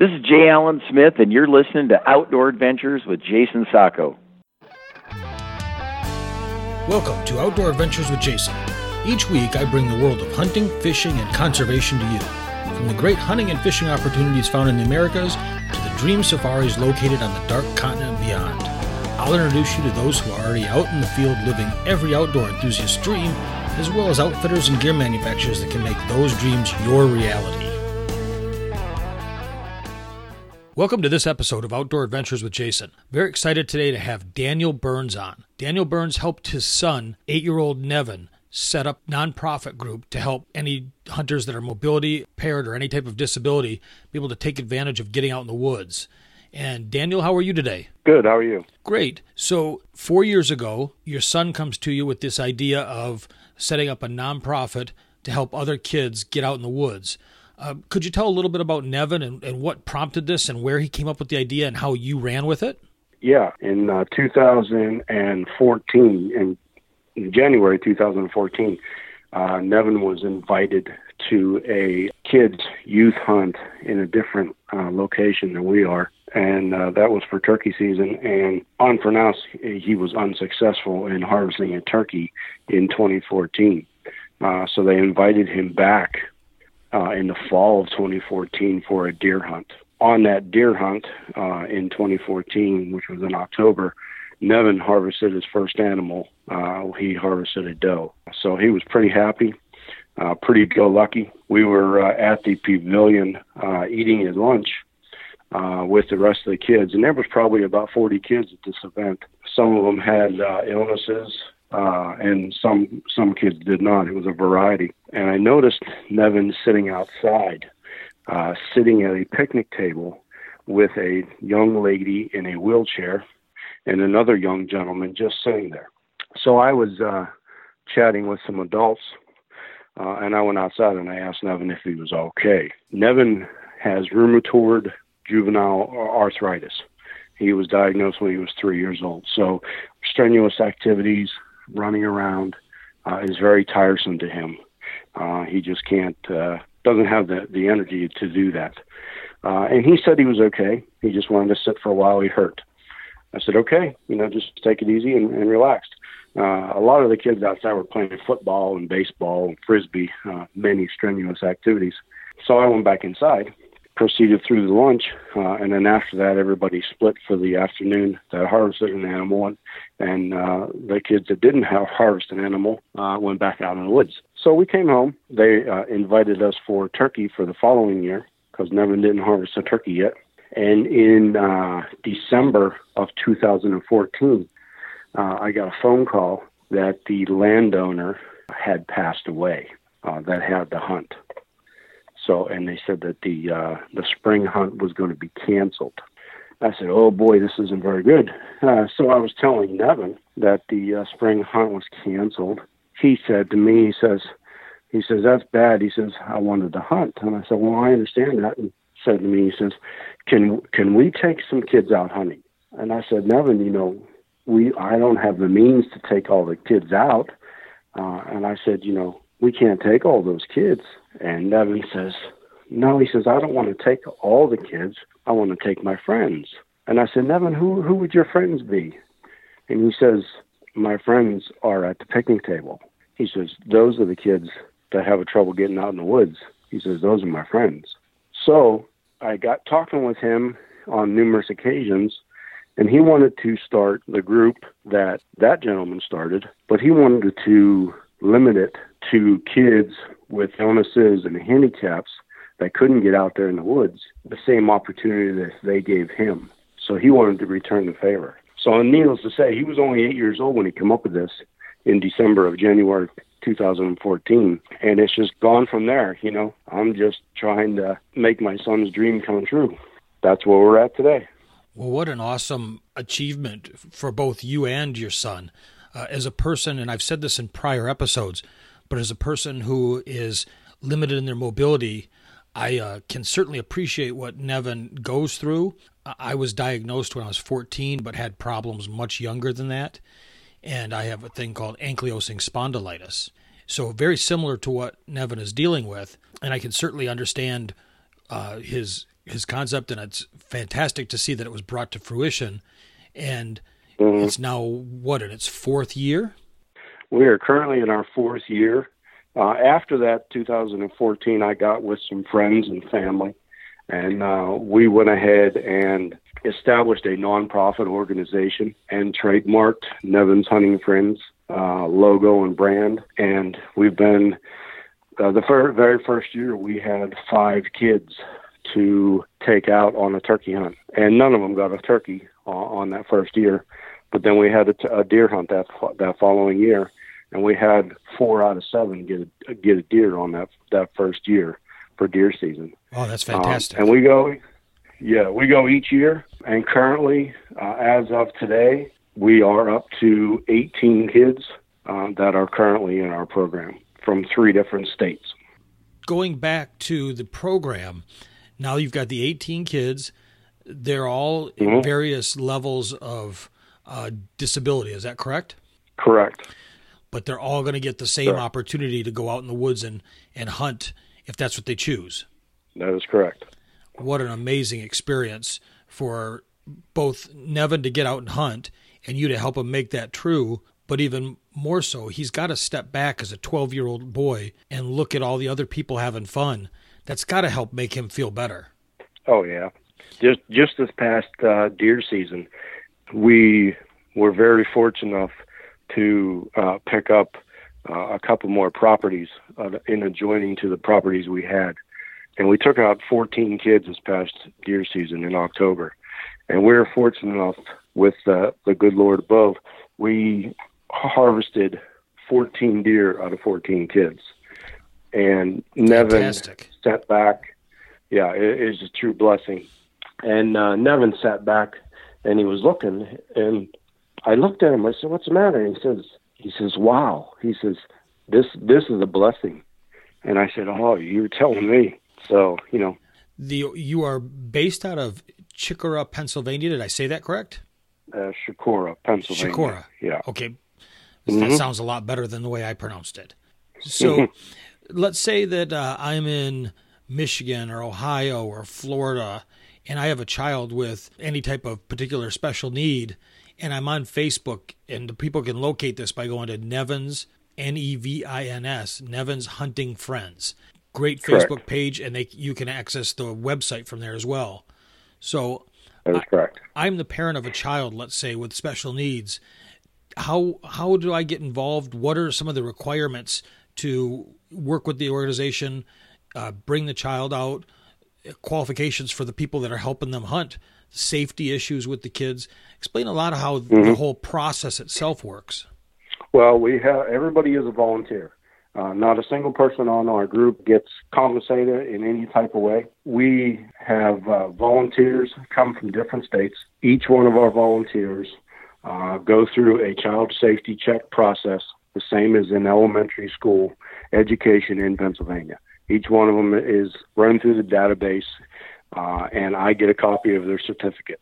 This is Jay Allen Smith, and you're listening to Outdoor Adventures with Jason Sacco. Welcome to Outdoor Adventures with Jason. Each week, I bring the world of hunting, fishing, and conservation to you. From the great hunting and fishing opportunities found in the Americas to the dream safaris located on the dark continent beyond. I'll introduce you to those who are already out in the field living every outdoor enthusiast's dream, as well as outfitters and gear manufacturers that can make those dreams your reality. Welcome to this episode of Outdoor Adventures with Jason. Very excited today to have Daniel Burns on. Daniel Burns helped his son, eight year old Nevin, set up nonprofit group to help any hunters that are mobility impaired or any type of disability be able to take advantage of getting out in the woods. And Daniel, how are you today? Good. How are you? Great. So, four years ago, your son comes to you with this idea of setting up a nonprofit to help other kids get out in the woods. Uh, could you tell a little bit about Nevin and, and, what prompted this and where he came up with the idea and how you ran with it? Yeah, in uh, 2014, in, in January 2014, uh, Nevin was invited to a kids youth hunt in a different uh, location than we are, and uh, that was for turkey season. And unpronounced, he was unsuccessful in harvesting a turkey in 2014. Uh, so they invited him back uh, in the fall of 2014 for a deer hunt. On that deer hunt uh, in 2014, which was in October, Nevin harvested his first animal. Uh, he harvested a doe. So he was pretty happy, uh, pretty go lucky. We were uh, at the pavilion uh, eating his lunch uh, with the rest of the kids, and there was probably about 40 kids at this event. Some of them had uh, illnesses, uh, and some some kids did not. It was a variety. And I noticed Nevin sitting outside, uh, sitting at a picnic table with a young lady in a wheelchair and another young gentleman just sitting there. So I was uh, chatting with some adults, uh, and I went outside and I asked Nevin if he was okay. Nevin has rheumatoid juvenile arthritis. He was diagnosed when he was three years old. So strenuous activities, running around uh, is very tiresome to him. Uh, he just can't, uh, doesn't have the, the energy to do that. Uh, and he said he was okay. He just wanted to sit for a while. He hurt. I said, okay, you know, just take it easy and, and relax. Uh, a lot of the kids outside were playing football and baseball and frisbee, uh, many strenuous activities. So I went back inside proceeded through the lunch, uh, and then after that, everybody split for the afternoon that harvested an animal, and, and uh, the kids that didn't have harvest an animal uh, went back out in the woods. So we came home. They uh, invited us for turkey for the following year because Nevin didn't harvest a turkey yet. And in uh, December of 2014, uh, I got a phone call that the landowner had passed away uh, that had the hunt. So, and they said that the uh, the spring hunt was going to be canceled. I said, "Oh boy, this isn't very good." Uh, so I was telling Nevin that the uh, spring hunt was canceled. He said to me, he says, he says that's bad. He says I wanted to hunt, and I said, "Well, I understand that." And said to me, he says, "Can can we take some kids out hunting?" And I said, "Nevin, you know, we I don't have the means to take all the kids out." Uh, and I said, "You know, we can't take all those kids. And Nevin says, no, he says, I don't want to take all the kids. I want to take my friends. And I said, Nevin, who, who would your friends be? And he says, my friends are at the picnic table. He says, those are the kids that have a trouble getting out in the woods. He says, those are my friends. So I got talking with him on numerous occasions, and he wanted to start the group that that gentleman started, but he wanted to limit it to kids with illnesses and handicaps that couldn't get out there in the woods the same opportunity that they gave him. So he wanted to return the favor. So needless to say, he was only eight years old when he came up with this in December of January 2014. And it's just gone from there. You know, I'm just trying to make my son's dream come true. That's where we're at today. Well, what an awesome achievement for both you and your son. Uh, as a person, and I've said this in prior episodes, but as a person who is limited in their mobility, I uh, can certainly appreciate what Nevin goes through. I was diagnosed when I was 14, but had problems much younger than that. And I have a thing called ankylosing spondylitis. So, very similar to what Nevin is dealing with. And I can certainly understand uh, his his concept, and it's fantastic to see that it was brought to fruition. And Mhm. it's now what in its fourth year. We are currently in our fourth year. Uh, after that, 2014, I got with some friends and family, and uh, we went ahead and established a nonprofit organization and trademarked Nevins Hunting Friends uh, logo and brand. And we've been uh, the fir- very first year we had five kids to take out on a turkey hunt, and none of them got a turkey uh, on that first year. But then we had a, t- a deer hunt that that following year, and we had four out of seven get a, get a deer on that that first year for deer season. Oh, that's Um, fantastic. and we go, yeah, we go each year. And currently, uh, as of today, we are up to 18 kids uh, that are currently in our program from three different states. Going back to the program, now you've got the 18 kids. They're all in Mhm. various levels of uh, disability. Is that correct? Correct. But they're all going to get the same Sure. opportunity to go out in the woods and, and hunt if that's what they choose. That is correct. What an amazing experience for both Nevin to get out and hunt and you to help him make that true. But even more so, he's got to step back as a 12 year old boy and look at all the other people having fun. That's got to help make him feel better. Oh yeah, just just this past uh, deer season, we were very fortunate enough to uh, pick up uh, a couple more properties uh, in adjoining to the properties we had, and we took out 14 kids this past deer season in October, and we were fortunate enough with uh, the good Lord above, we harvested 14 deer out of 14 kids, and Nevin Fantastic. sat back. Yeah, it is a true blessing. And uh, Nevin sat back and he was looking, and I looked at him. I said, "What's the matter?" And he says, "He says, wow." He says, "This this is a blessing." And I said, "Oh, you're telling me." So you know, The you are based out of Chicora, Pennsylvania. Did I say that correct? uh, Shakora, Pennsylvania. Shakora. Yeah. Okay. Mhm. That sounds a lot better than the way I pronounced it. So let's say that uh, I'm in Michigan or Ohio or Florida and I have a child with any type of particular special need and I'm on Facebook and the people can locate this by going to Nevins N E V I N S Nevins Hunting Friends. Great Correct. Facebook page and they you can access the website from there as well. So That is correct. I'm the parent of a child, let's say, with special needs. How how do I get involved? What are some of the requirements to work with the organization, uh, bring the child out, qualifications for the people that are helping them hunt, safety issues with the kids? Explain a lot of how the whole process itself works. Well, we have everybody is a volunteer. Uh, not a single person on our group gets compensated in any type of way. We have uh, volunteers come from different states. Each one of our volunteers uh, go through a child safety check process, the same as in elementary school education in Pennsylvania. Each one of them is run through the database, uh, and I get a copy of their certificate.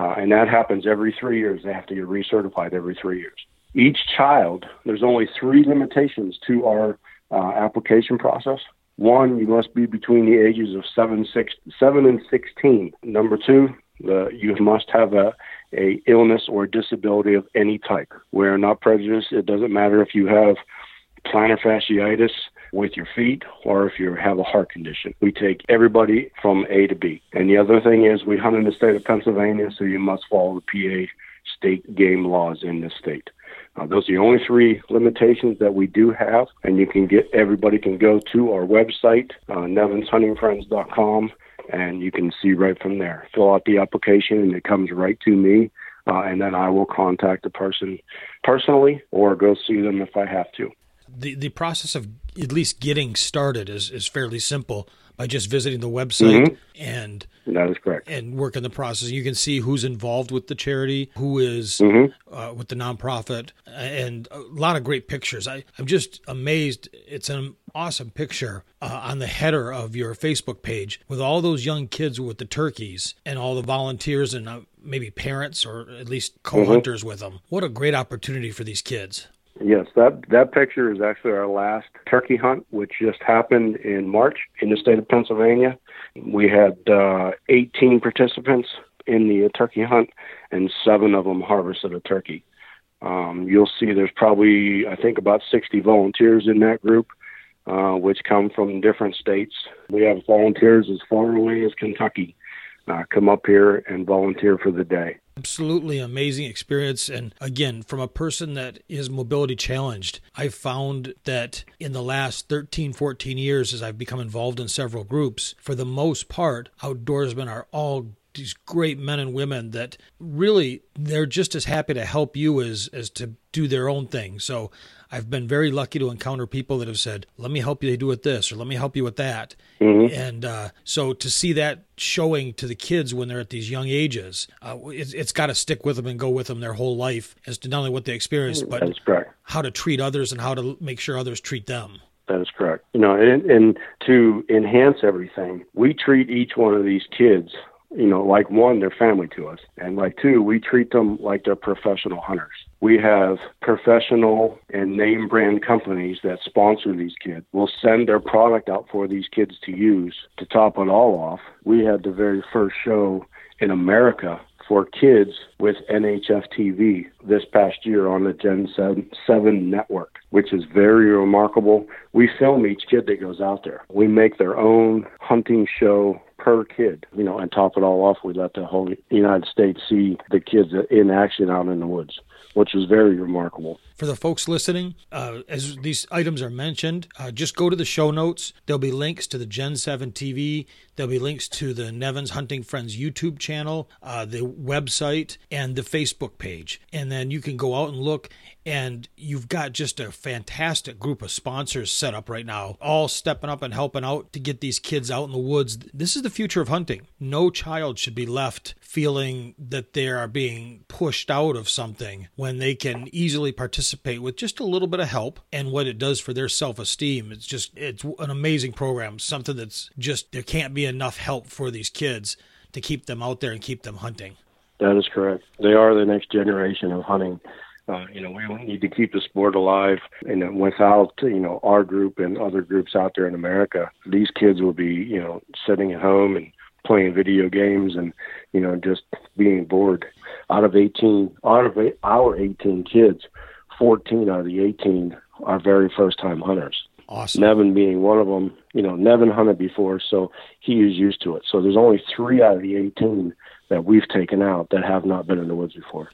Uh, and that happens every three years. They have to get recertified every three years each child, there's only three limitations to our uh, application process. One, you must be between the ages of seven, six, seven and 16. Number two, you must have a, a illness or disability of any type. We're not prejudiced. It doesn't matter if you have plantar fasciitis with your feet or if you have a heart condition. We take everybody from A to B. And the other thing is we hunt in the state of Pennsylvania, so you must follow the PA state game laws in the state. Uh, those are the only three limitations that we do have, and you can get everybody can go to our website, uh, nevinshuntingfriends.com, and you can see right from there. Fill out the application, and it comes right to me, uh, and then I will contact the person personally or go see them if I have to. The the process of at least getting started is, is fairly simple by just visiting the website and That is correct. and working the process. You can see who's involved with the charity, who is, Mhm. uh, with the nonprofit, and a lot of great pictures. I, I'm just amazed. It's an awesome picture uh, on the header of your Facebook page with all those young kids with the turkeys and all the volunteers and uh, maybe parents or at least co-hunters with them. What a great opportunity for these kids. Yes, that that picture is actually our last turkey hunt, which just happened in March in the state of Pennsylvania. We had uh, 18 participants in the turkey hunt, and seven of them harvested a turkey. Um, you'll see there's probably, I think, about 60 volunteers in that group, uh, which come from different states. We have volunteers as far away as Kentucky uh, come up here and volunteer for the day. Absolutely amazing experience. And again, from a person that is mobility challenged, I've found that in the last 13, 14 years, as I've become involved in several groups, for the most part, outdoorsmen are all these great men and women that really they're just as happy to help you as as to do their own thing. So I've been very lucky to encounter people that have said, "Let me help you do with this," or "Let me help you with that." Mm-hmm. And uh, so to see that showing to the kids when they're at these young ages, uh, it's, it's got to stick with them and go with them their whole life as to not only what they experience, but how to treat others and how to make sure others treat them. That is correct. You know, and, and to enhance everything, we treat each one of these kids you know, like one, they're family to us. And like two, we treat them like they're professional hunters. We have professional and name brand companies that sponsor these kids. We'll send their product out for these kids to use. To top it all off, we had the very first show in America for kids with NHF TV this past year on the Gen 7 network, which is very remarkable. We film each kid that goes out there. We make their own hunting show per kid. You know, and top it all off, we let the whole United States see the kids in action out in the woods, which was very remarkable. For the folks listening, uh, as these items are mentioned, uh, just go to the show notes. There'll be links to the Gen 7 TV. There'll be links to the Nevins Hunting Friends YouTube channel, uh, the website, and the Facebook page. And then you can go out and look and you've got just a fantastic group of sponsors set up right now, all stepping up and helping out to get these kids out in the woods. This is the future of hunting. No child should be left feeling that they are being pushed out of something when they can easily participate with just a little bit of help and what it does for their self-esteem. It's just it's an amazing program, something that's just there can't be enough help for these kids to keep them out there and keep them hunting. That is correct. They are the next generation of hunting uh, you know, we need to keep the sport alive. And without, you know, our group and other groups out there in America, these kids will be, you know, sitting at home and playing video games and, you know, just being bored. Out of 18, out of our 18 kids, 14 out of the 18 are very first time hunters. Awesome. Nevin being one of them. You know, Nevin hunted before, so he is used to it. So there's only three out of the 18 that we've taken out that have not been in the woods before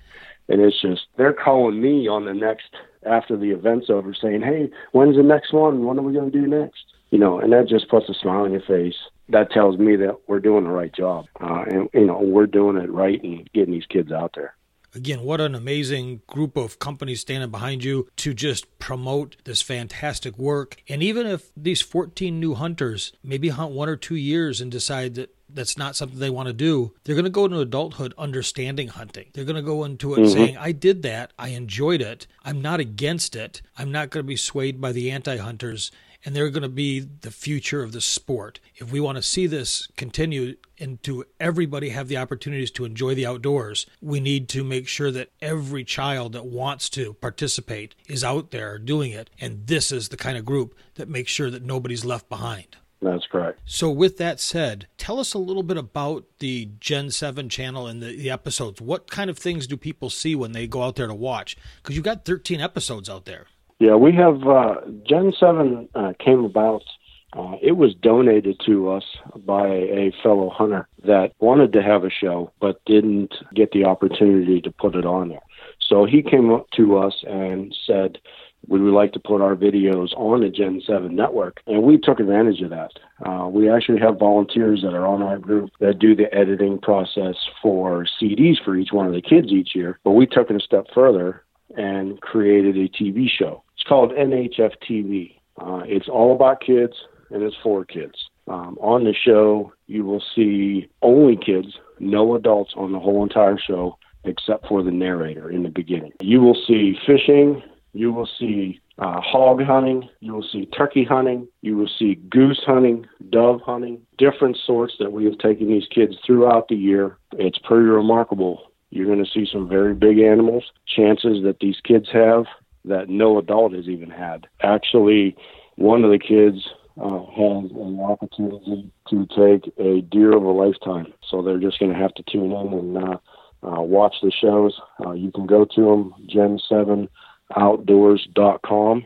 and it's just they're calling me on the next after the event's over saying hey when's the next one what are we going to do next you know and that just puts a smile on your face that tells me that we're doing the right job uh, and you know we're doing it right and getting these kids out there Again, what an amazing group of companies standing behind you to just promote this fantastic work. And even if these 14 new hunters maybe hunt one or two years and decide that that's not something they want to do, they're going to go into adulthood understanding hunting. They're going to go into it mm-hmm. saying, I did that. I enjoyed it. I'm not against it. I'm not going to be swayed by the anti hunters. And they're going to be the future of the sport. If we want to see this continue and to everybody have the opportunities to enjoy the outdoors, we need to make sure that every child that wants to participate is out there doing it. And this is the kind of group that makes sure that nobody's left behind. That's correct. So, with that said, tell us a little bit about the Gen 7 channel and the, the episodes. What kind of things do people see when they go out there to watch? Because you've got 13 episodes out there. Yeah, we have uh, Gen 7 uh, came about. Uh, it was donated to us by a fellow hunter that wanted to have a show but didn't get the opportunity to put it on there. So he came up to us and said, would we like to put our videos on the Gen 7 network? And we took advantage of that. Uh, we actually have volunteers that are on our group that do the editing process for CDs for each one of the kids each year. But we took it a step further and created a TV show. It's called NHF TV. Uh, it's all about kids and it's for kids. Um, on the show, you will see only kids, no adults on the whole entire show, except for the narrator in the beginning. You will see fishing, you will see uh, hog hunting, you will see turkey hunting, you will see goose hunting, dove hunting, different sorts that we have taken these kids throughout the year. It's pretty remarkable. You're going to see some very big animals, chances that these kids have that no adult has even had. Actually, one of the kids uh, has an opportunity to take a deer of a lifetime. So they're just going to have to tune in and uh, uh, watch the shows. Uh, you can go to them, gen7outdoors.com,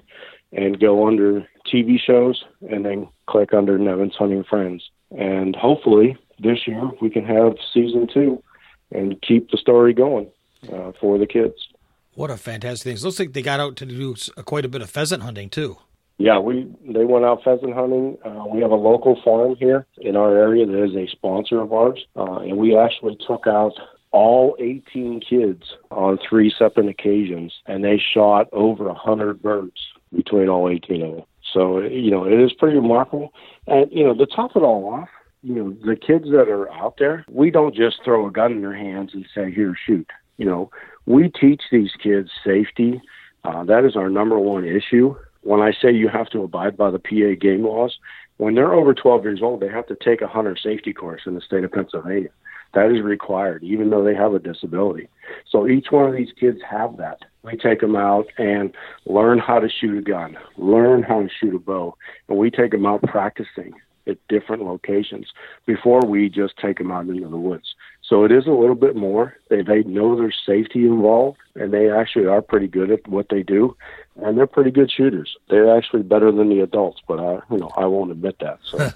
and go under TV shows and then click under Nevin's Hunting Friends. And hopefully this year we can have season two and keep the story going uh, for the kids. What a fantastic thing! It looks like they got out to do quite a bit of pheasant hunting too. Yeah, we they went out pheasant hunting. Uh, we have a local farm here in our area that is a sponsor of ours, uh, and we actually took out all 18 kids on three separate occasions, and they shot over 100 birds between all 18 of them. So, you know, it is pretty remarkable. And, you know, to top it all off, you know, the kids that are out there, we don't just throw a gun in their hands and say, here, shoot. You know, we teach these kids safety. Uh, that is our number one issue. When I say you have to abide by the PA game laws, when they're over 12 years old, they have to take a hunter safety course in the state of Pennsylvania. That is required, even though they have a disability. So each one of these kids have that. We take them out and learn how to shoot a gun, learn how to shoot a bow, and we take them out practicing at different locations before we just take them out into the woods. So it is a little bit more. They they know there's safety involved, and they actually are pretty good at what they do, and they're pretty good shooters. They're actually better than the adults, but I you know I won't admit that. So.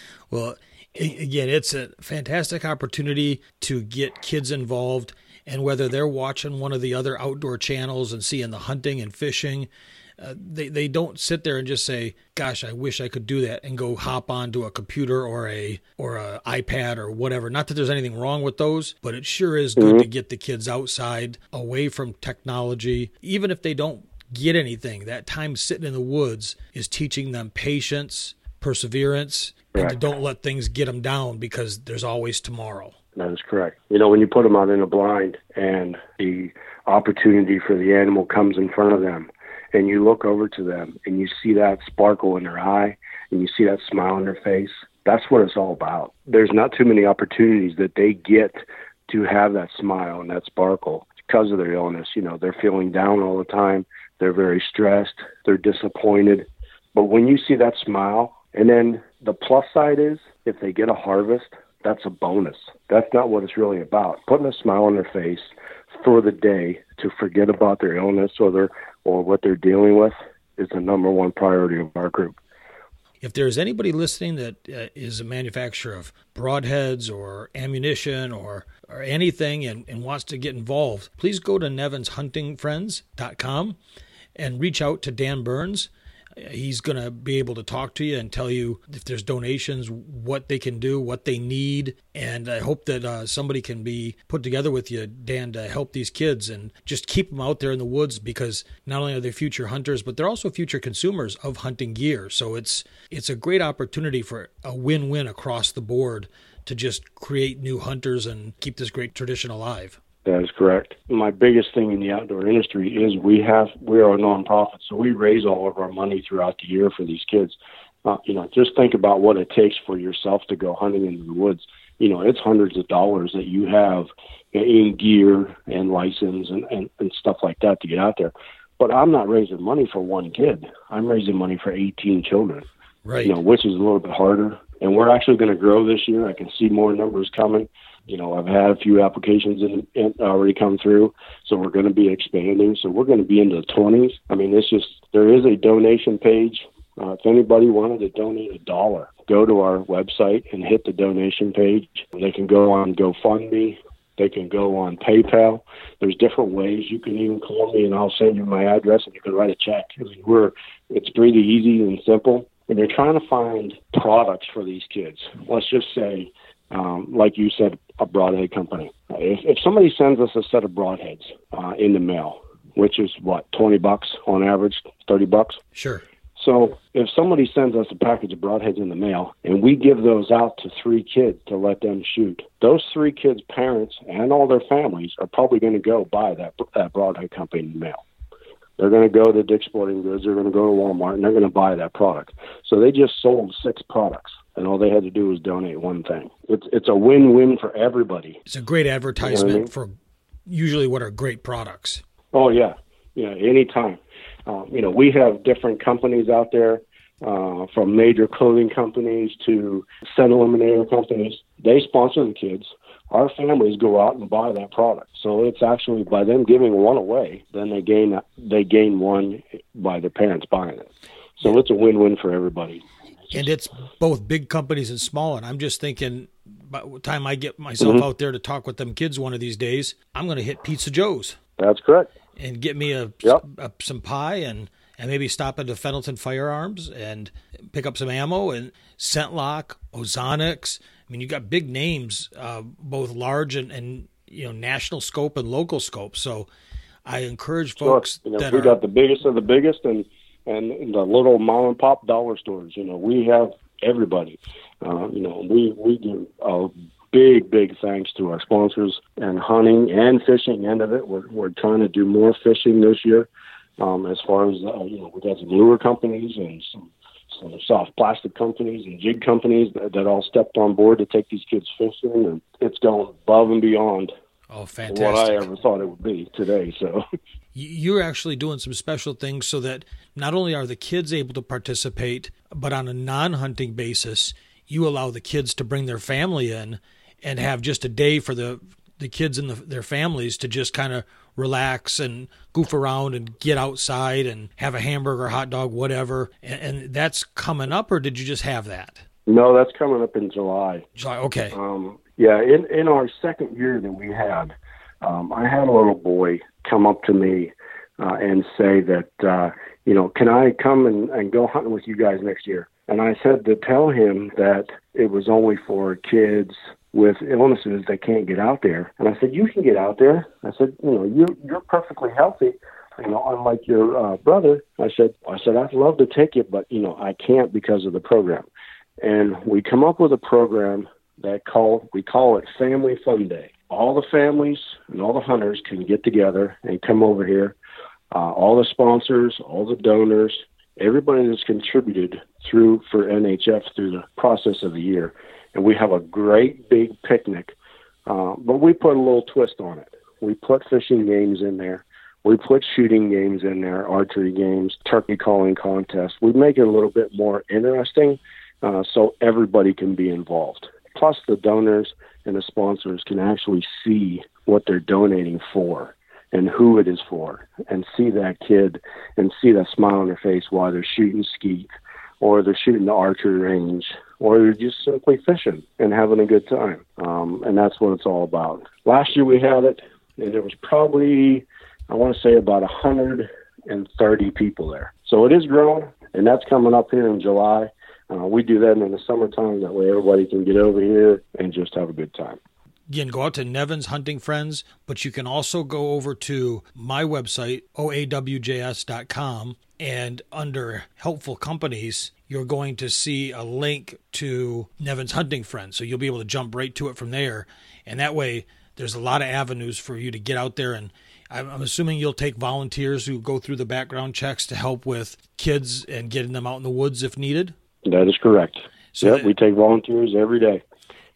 well, again, it's a fantastic opportunity to get kids involved. And whether they're watching one of the other outdoor channels and seeing the hunting and fishing, uh, they they don't sit there and just say, "Gosh, I wish I could do that," and go hop onto a computer or a or a iPad or whatever. Not that there's anything wrong with those, but it sure is good mm-hmm. to get the kids outside, away from technology, even if they don't get anything. That time sitting in the woods is teaching them patience, perseverance, and to don't let things get them down because there's always tomorrow. That is correct. You know, when you put them out in a blind and the opportunity for the animal comes in front of them, and you look over to them and you see that sparkle in their eye and you see that smile on their face, that's what it's all about. There's not too many opportunities that they get to have that smile and that sparkle because of their illness. You know, they're feeling down all the time, they're very stressed, they're disappointed. But when you see that smile, and then the plus side is if they get a harvest, that's a bonus. That's not what it's really about. Putting a smile on their face for the day to forget about their illness or their or what they're dealing with is the number one priority of our group. If there's anybody listening that uh, is a manufacturer of broadheads or ammunition or, or anything and, and wants to get involved, please go to nevinshuntingfriends.com and reach out to Dan Burns. He's going to be able to talk to you and tell you if there's donations, what they can do, what they need. And I hope that uh, somebody can be put together with you, Dan, to help these kids and just keep them out there in the woods because not only are they future hunters, but they're also future consumers of hunting gear. So it's it's a great opportunity for a win-win across the board to just create new hunters and keep this great tradition alive. That is correct. My biggest thing in the outdoor industry is we have we are a nonprofit, so we raise all of our money throughout the year for these kids. Uh, you know, just think about what it takes for yourself to go hunting in the woods. You know, it's hundreds of dollars that you have in gear and license and, and, and stuff like that to get out there. But I'm not raising money for one kid. I'm raising money for 18 children. Right. You know, which is a little bit harder. And we're actually going to grow this year. I can see more numbers coming you know, I've had a few applications in already come through, so we're going to be expanding. So we're going to be into the 20s. I mean, it's just there is a donation page. Uh, if anybody wanted to donate a dollar, go to our website and hit the donation page. They can go on GoFundMe. They can go on PayPal. There's different ways. You can even call me and I'll send you my address and you can write a check. I mean, we're it's pretty easy and simple. And you're trying to find products for these kids, let's just say um, like you said, a broadhead company. If, if somebody sends us a set of broadheads uh, in the mail, which is what twenty bucks on average, thirty bucks. Sure. So if somebody sends us a package of broadheads in the mail and we give those out to three kids to let them shoot, those three kids' parents and all their families are probably going to go buy that that broadhead company in the mail. They're going to go to Dick's Sporting Goods. They're going to go to Walmart and they're going to buy that product. So they just sold six products and all they had to do was donate one thing. It's it's a win-win for everybody. It's a great advertisement you know I mean? for usually what are great products. Oh yeah, yeah. Anytime, um, you know, we have different companies out there uh, from major clothing companies to scent eliminator companies. They sponsor the kids. Our families go out and buy that product. So it's actually by them giving one away, then they gain they gain one by their parents buying it. So it's a win-win for everybody. And it's both big companies and small. And I'm just thinking, by the time I get myself mm-hmm. out there to talk with them kids one of these days, I'm going to hit Pizza Joe's. That's correct. And get me a, yep. a some pie and and maybe stop into Fenelton Firearms and pick up some ammo and ScentLok, Ozonics. I mean, you got big names, uh, both large and, and you know national scope and local scope. So I encourage folks sure. you know, that we are, got the biggest of the biggest and and the little mom and pop dollar stores. You know, we have everybody. Uh, you know, we we give a big big thanks to our sponsors and hunting and fishing end of it. We're we're trying to do more fishing this year. Um, as far as uh, you know, we got some lure companies and some some soft plastic companies and jig companies that, that all stepped on board to take these kids fishing, and it's going above and beyond Oh, fantastic! What I ever thought it would be today. So you're actually doing some special things so that not only are the kids able to participate, but on a non-hunting basis, you allow the kids to bring their family in and have just a day for the the kids and the, their families to just kind of relax and goof around and get outside and have a hamburger, hot dog, whatever. And, and, that's coming up, or did you just have that? No, that's coming up in July. July, okay. Um, yeah, in in our second year that we had, um, I had a little boy come up to me uh, and say that, uh, you know, can I come and, and go hunting with you guys next year? And I said to tell him that it was only for kids with illnesses that can't get out there. And I said, you can get out there. I said, you know, you you're perfectly healthy. You know, unlike your uh, brother, I said, I said I'd love to take you, but you know, I can't because of the program. And we come up with a program that call we call it Family Fun Day. All the families and all the hunters can get together and come over here. Uh, all the sponsors, all the donors, everybody that's contributed through for NHF through the process of the year, and we have a great big picnic. Uh, but we put a little twist on it. We put fishing games in there. We put shooting games in there, archery games, turkey calling contests. We make it a little bit more interesting uh, so everybody can be involved. Plus, the donors and the sponsors can actually see what they're donating for and who it is for and see that kid and see that smile on their face while they're shooting skeet or they're shooting the archery range or they're just simply fishing and having a good time. Um, and that's what it's all about. Last year we had it and there was probably, I want to say about a 130 people there. So it is growing and that's coming up here in July. Uh, we do that in the summertime. That way, everybody can get over here and just have a good time. Again, go out to Nevin's Hunting Friends, but you can also go over to my website, oawjs.com, and under helpful companies, you're going to see a link to Nevin's Hunting Friends. So you'll be able to jump right to it from there. And that way, there's a lot of avenues for you to get out there and I'm assuming you'll take volunteers who go through the background checks to help with kids and getting them out in the woods if needed. That is correct. So yep, that, we take volunteers every day.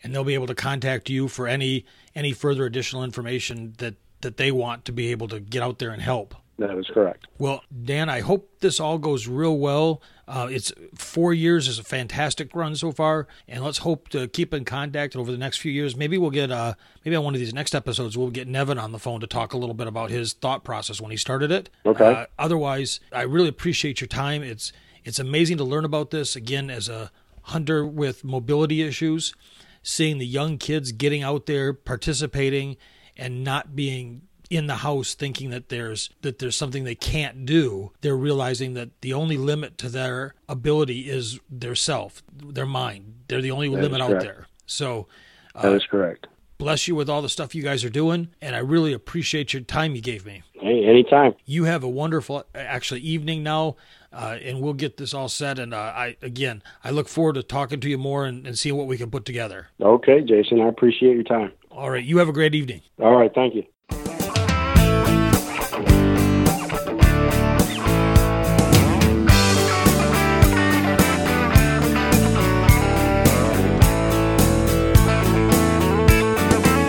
And they'll be able to contact you for any any further additional information that that they want to be able to get out there and help. That is correct. Well, Dan, I hope this all goes real well. Uh, it's four years is a fantastic run so far, and let's hope to keep in contact over the next few years. Maybe we'll get uh, maybe on one of these next episodes we'll get Nevin on the phone to talk a little bit about his thought process when he started it. Okay. Uh, otherwise, I really appreciate your time. It's it's amazing to learn about this again as a hunter with mobility issues, seeing the young kids getting out there, participating, and not being in the house thinking that there's that there's something they can't do. They're realizing that the only limit to their ability is their self their mind. They're the only that limit out there. So uh, that is correct. bless you with all the stuff you guys are doing and i really appreciate your time you gave me. Hey anytime. You have a wonderful actually evening now uh, and we'll get this all set. And uh, I again, I look forward to talking to you more and, and seeing what we can put together. Okay, Jason, I appreciate your time. All right, you have a great evening. All right, thank you.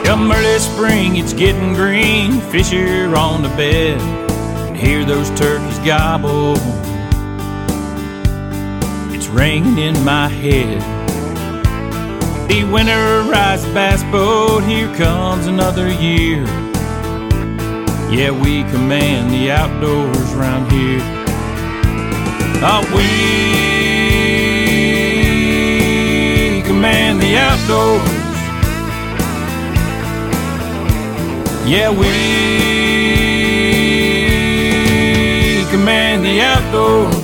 Come early spring, it's getting green. Fish are on the bed. And hear those turkeys gobble ringing in my head. The winterized bass boat, here comes another year. Yeah, we command the outdoors round here. Oh, we command the outdoors. Yeah, we command the outdoors.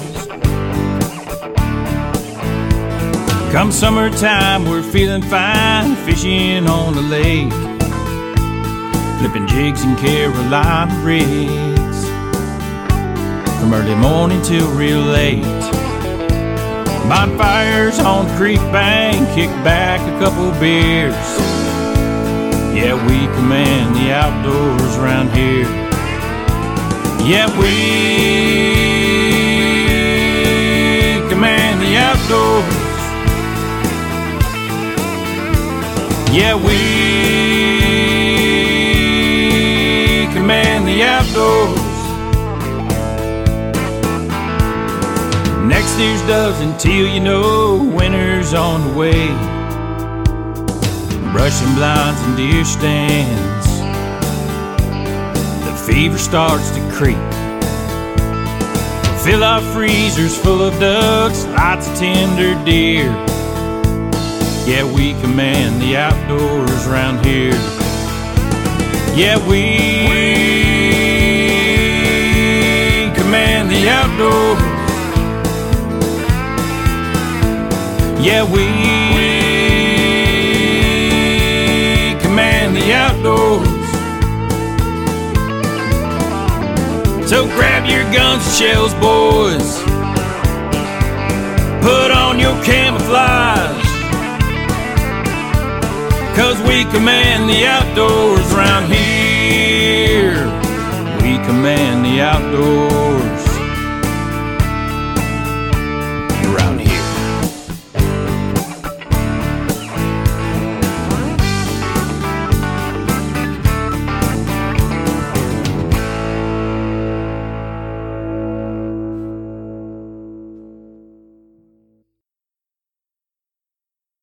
Come summertime, we're feeling fine, fishing on the lake, flipping jigs in Carolina rigs, from early morning till real late. Bonfires on the creek bank, kick back a couple beers. Yeah, we command the outdoors around here. Yeah, we command the outdoors. Yeah, we command the outdoors. Next year's doesn't you know winter's on the way. Brushing blinds and deer stands. The fever starts to creep. Fill our freezers full of ducks, lots of tender deer. Yeah, we command the outdoors around here. Yeah, we command the outdoors. Yeah, we command the outdoors. So grab your guns and shells, boys. Put on your camouflage. Cause we command the outdoors round here. We command the outdoors.